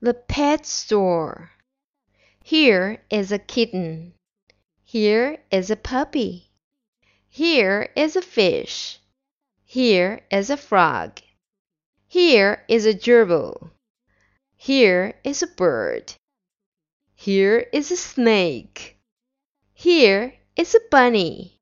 The pet store. Here is a kitten. Here is a puppy. Here is a fish. Here is a frog. Here is a gerbil. Here is a bird. Here is a snake. Here is a bunny.